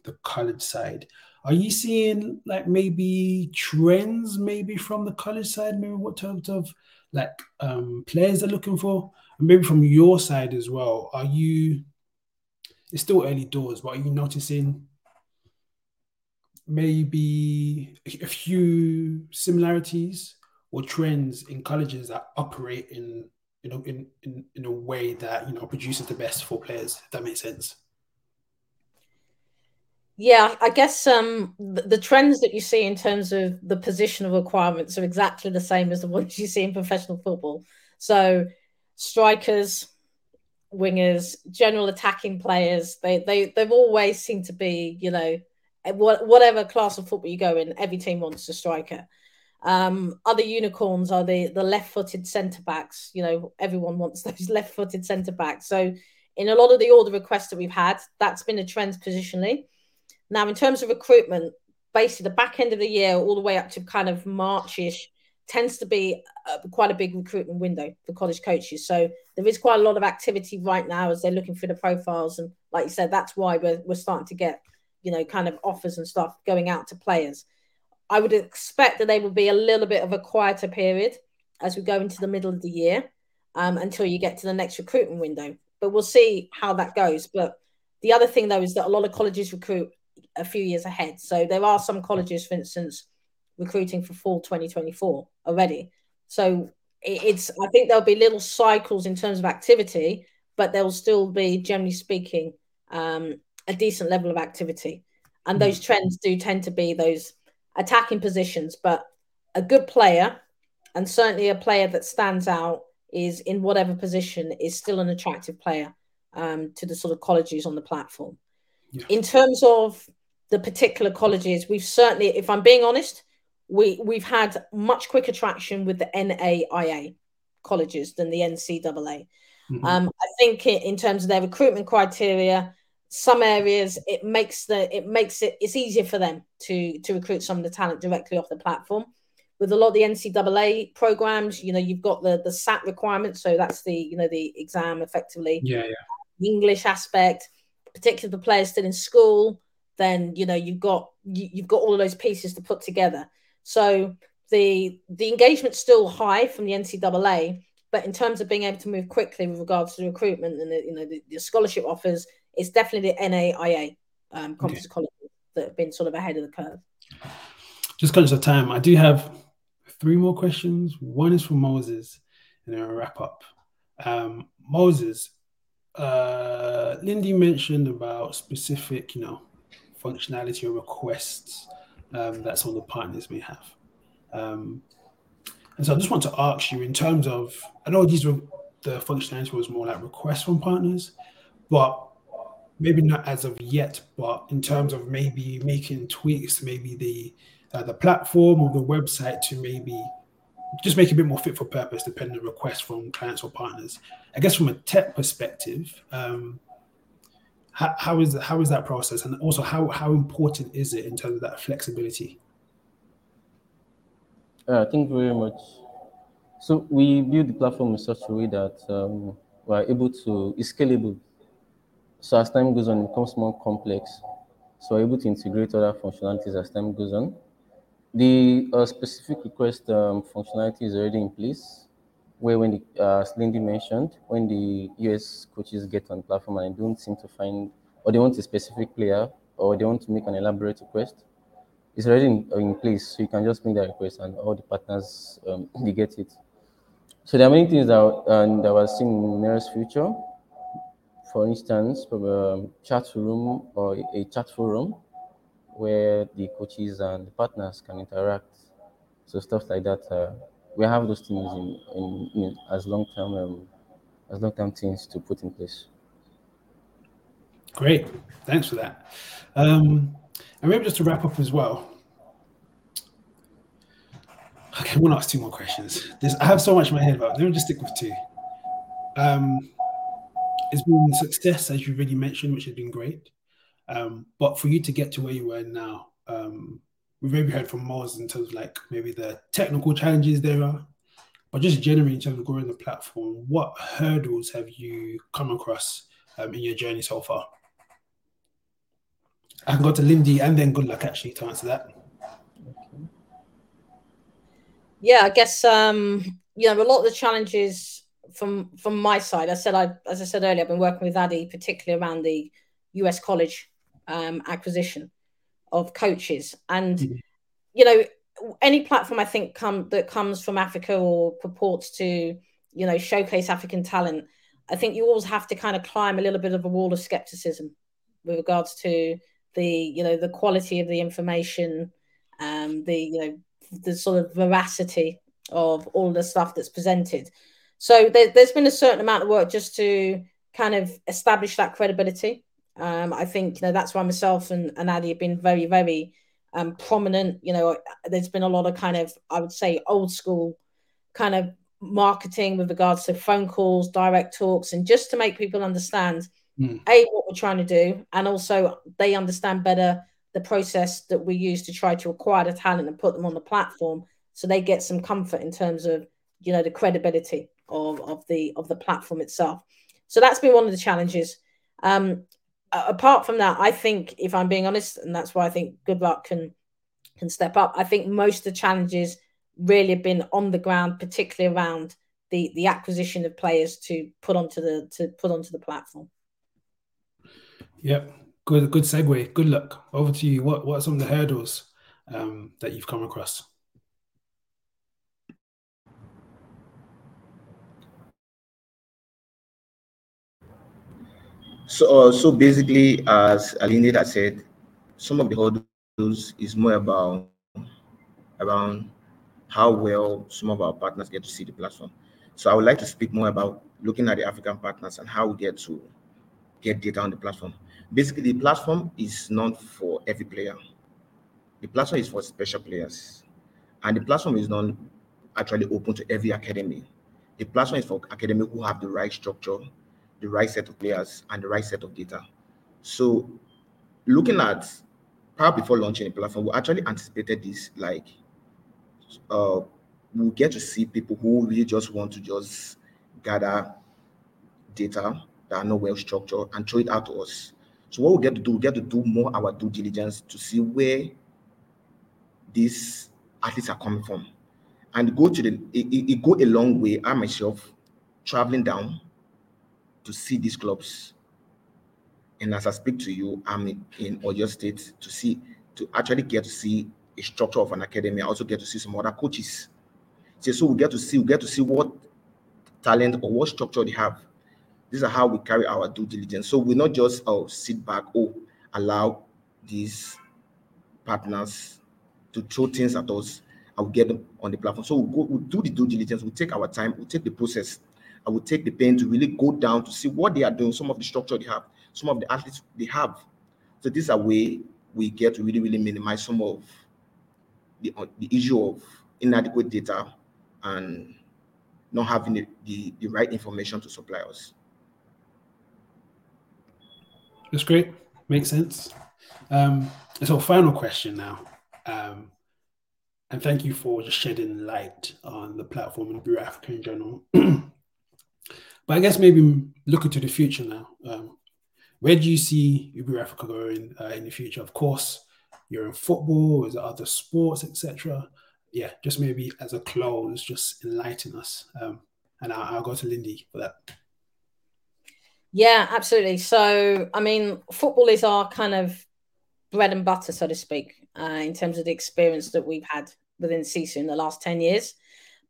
the college side, are you seeing like maybe trends, maybe from the college side, maybe what terms of like um, players are looking for, and maybe from your side as well? Are you? It's still early doors, but are you noticing maybe a few similarities or trends in colleges that operate in you know in, in in a way that you know produces the best for players if that makes sense? Yeah i guess um the, trends that you see in terms of the positional requirements are exactly the same as the ones you see in professional football. So strikers wingers general attacking players they they they've always seemed to be you know whatever class of football you go in every team wants a striker um, other unicorns are the the left-footed centre backs. You know, everyone wants those left-footed centre backs. So in a lot of the order requests that we've had, that's been a trend positionally. Now, in terms of recruitment, basically the back end of the year, all the way up to kind of Marchish, tends to be a, quite a big recruitment window for college coaches. So there is quite a lot of activity right now as they're looking for the profiles, and like you said, that's why we're we're starting to get you know kind of offers and stuff going out to players. I would expect that they will be a little bit of a quieter period as we go into the middle of the year um, until you get to the next recruitment window. But we'll see how that goes. But the other thing, though, is that a lot of colleges recruit a few years ahead. So there are some colleges, for instance, recruiting for fall 2024 already. So it's, I think there'll be little cycles in terms of activity, but there'll still be, generally speaking, um, a decent level of activity. And those hmm. trends do tend to be those attacking positions, but a good player and certainly a player that stands out is in whatever position is still an attractive player um, to the sort of colleges on the platform. Yeah. In terms of the particular colleges, we've certainly, if I'm being honest, we we've had much quicker traction with the NAIA colleges than the NCAA. Mm-hmm. Um, I think in terms of their recruitment criteria, some areas it makes the it makes it it's easier for them to to recruit some of the talent directly off the platform with a lot of the ncaa programs you know you've got the the sat requirement so that's the you know the exam effectively yeah yeah the english aspect particularly the players still in school then you know you've got you, you've got all of those pieces to put together so the the engagement's still high from the ncaa but in terms of being able to move quickly with regards to the recruitment and the, you know the, the scholarship offers it's definitely the NAIA um, conference okay. colleges that have been sort of ahead of the curve. Just conscious of time, I do have three more questions. One is from Moses, and then I'll wrap up. Um, Moses, uh, Lindy mentioned about specific, you know, functionality or requests um, of the partners may have. Um, and so I just want to ask you in terms of, I know these were the functionality was more like requests from partners, but maybe not as of yet, but in terms of maybe making tweaks, maybe the uh, the platform or the website to maybe just make it a bit more fit for purpose, depending on requests from clients or partners. I guess from a tech perspective, um, how, how is how is that process, and also how how important is it in terms of that flexibility? Uh, thank you very much. So we build the platform in such a way that um, we're able to it's scalable so as time goes on, it becomes more complex. So we're able to integrate other functionalities as time goes on. The uh, specific request um, functionality is already in place, where when the, uh, as Lindy mentioned, when the US coaches get on platform and they don't seem to find, or they want a specific player, or they want to make an elaborate request, it's already in, in place. So you can just make that request and all the partners, um, they get it. So there are many things that, uh, that we're seeing in the nearest future for instance, a um, chat room or a chat forum where the coaches and the partners can interact. So stuff like that. Uh, we have those things in, in, in as long term um, as long term things to put in place. Great, thanks for that. Um, and maybe just to wrap up as well. Okay, I want to ask two more questions. There's, I have so much in my head, but let me just stick with two. Um, it's been success, as you already mentioned, which has been great. Um, but for you to get to where you are now, um, we've maybe heard from Mars in terms of like maybe the technical challenges there are, but just generally in terms of growing the platform, what hurdles have you come across um, in your journey so far? I can go to Lindy and then good luck actually to answer that. Yeah, I guess um, you know a lot of the challenges from from my side, I said I as I said earlier, I've been working with Addy particularly around the US college um, acquisition of coaches, and mm-hmm. you know any platform I think come that comes from Africa or purports to, you know, showcase African talent, I think you always have to kind of climb a little bit of a wall of skepticism with regards to the, you know, the quality of the information, um, the, you know, the sort of veracity of all the stuff that's presented. So there, has been a certain amount of work just to kind of establish that credibility. Um, I think you know that's why myself and, and Adi have been very, very um, prominent. You know, there's been a lot of kind of, I would say, old school kind of marketing with regards to phone calls, direct talks, and just to make people understand mm. a what we're trying to do, and also they understand better the process that we use to try to acquire the talent and put them on the platform, so they get some comfort in terms of you know the credibility of of the of the platform itself. So that's been one of the challenges. Um, apart from that, I think if I'm being honest, and that's why I think good luck can can step up. I think most of the challenges really have been on the ground, particularly around the the acquisition of players to put onto the to put onto the platform. Yep, good good segue. Good luck. Over to you. What what are some of the hurdles um, that you've come across? So, uh, so basically, as Aline had said, some of the hurdles is more about around how well some of our partners get to see the platform. So I would like to speak more about looking at the African partners and how we get to get data on the platform. Basically, the platform is not for every player. The platform is for special players. And the platform is not actually open to every academy. The platform is for academy who have the right structure, the right set of players, and the right set of data. So looking at power before launching a platform, we actually anticipated this like uh, we'll get to see people who really just want to just gather data that are not well structured and throw it out to us. So what we get to do, we get to do more our due diligence to see where these athletes are coming from, and go to the it, it go a long way. I myself traveling down to see these clubs, and as I speak to you, I'm in, in Oyo State to see to actually get to see a structure of an academy. I also get to see some other coaches. So, so we get to see, we get to see what talent or what structure they have. This is how we carry our due diligence. So we're not just oh sit back, oh allow these partners to throw things at us I will get them on the platform. So we'll, go, we'll do the due diligence, we'll take our time, we'll take the process, I will take the pain to really go down to see what they are doing, some of the structure they have, some of the athletes they have. So this is a way we get to really, really minimize some of the, uh, the issue of inadequate data and not having the, the, the right information to supply us. That's great. Makes sense. Um, so, final question now. Um, and thank you for just shedding light on the platform and Uburu Africa in general. but I guess maybe looking to the future now. Um, where do you see Uburu Africa going uh, in the future? Of course, you're in football, is it other sports, etc. Yeah, just maybe as a close, just enlighten us. Um, and I'll, I'll go to Lindy for that. Yeah, absolutely. So, I mean, football is our kind of bread and butter, so to speak, uh, in terms of the experience that we've had within Sisu in the last 10 years.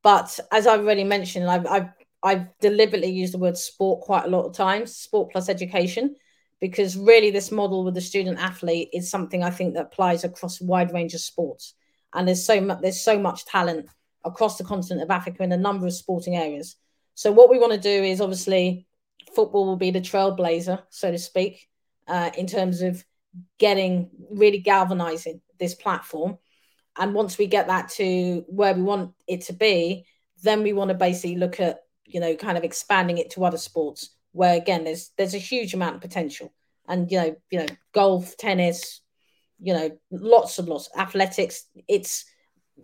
But as I've already mentioned, I've, I've, I've deliberately used the word sport quite a lot of times, sport plus education, because really this model with the student athlete is something I think that applies across a wide range of sports. And there's so much there's so much talent across the continent of Africa in a number of sporting areas. So what we want to do is obviously football will be the trailblazer, so to speak, uh, in terms of getting really galvanizing this platform. And once we get that to where we want it to be, then we want to basically look at, you know, kind of expanding it to other sports where again there's there's a huge amount of potential. And you know you know golf tennis you know lots of lots athletics. It's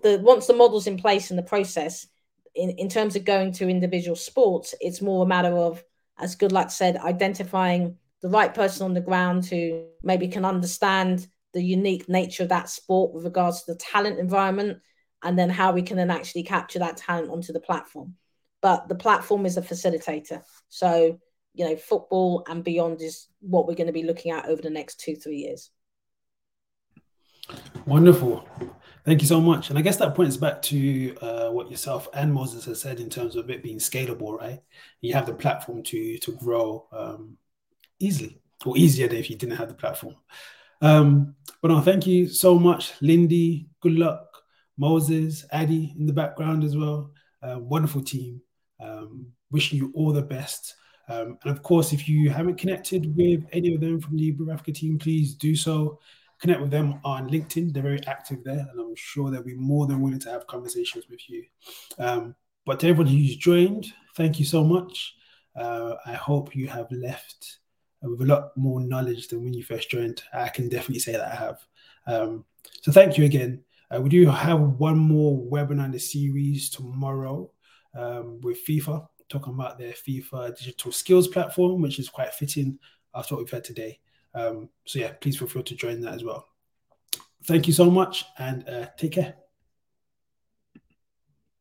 the once the model's in place in the process in, in terms of going to individual sports it's more a matter of as good luck said identifying the right person on the ground who maybe can understand the unique nature of that sport with regards to the talent environment and then how we can then actually capture that talent onto the platform but the platform is a facilitator so you know, football and beyond is what we're going to be looking at over the next two, three years. Wonderful. Thank you so much. And I guess that points back to uh, what yourself and Moses has said in terms of it being scalable, right? You have the platform to to grow um, easily or easier than if you didn't have the platform. Um, but no, thank you so much, Lindy. Good luck, Moses, Addy in the background as well. Uh, wonderful team. Um, wishing you all the best. Um, and of course, if you haven't connected with any of them from the Uburu Africa team, please do so connect with them on LinkedIn. They're very active there, and I'm sure they'll be more than willing to have conversations with you. Um, but to everyone who's joined, thank you so much. Uh, I hope you have left with a lot more knowledge than when you first joined. I can definitely say that I have. Um, so thank you again. Uh, we do have one more webinar in the series tomorrow um, with FIFA, talking about their FIFA digital skills platform, which is quite fitting after what we've had today. Um, so yeah, please feel free to join that as well. Thank you so much and uh, take care.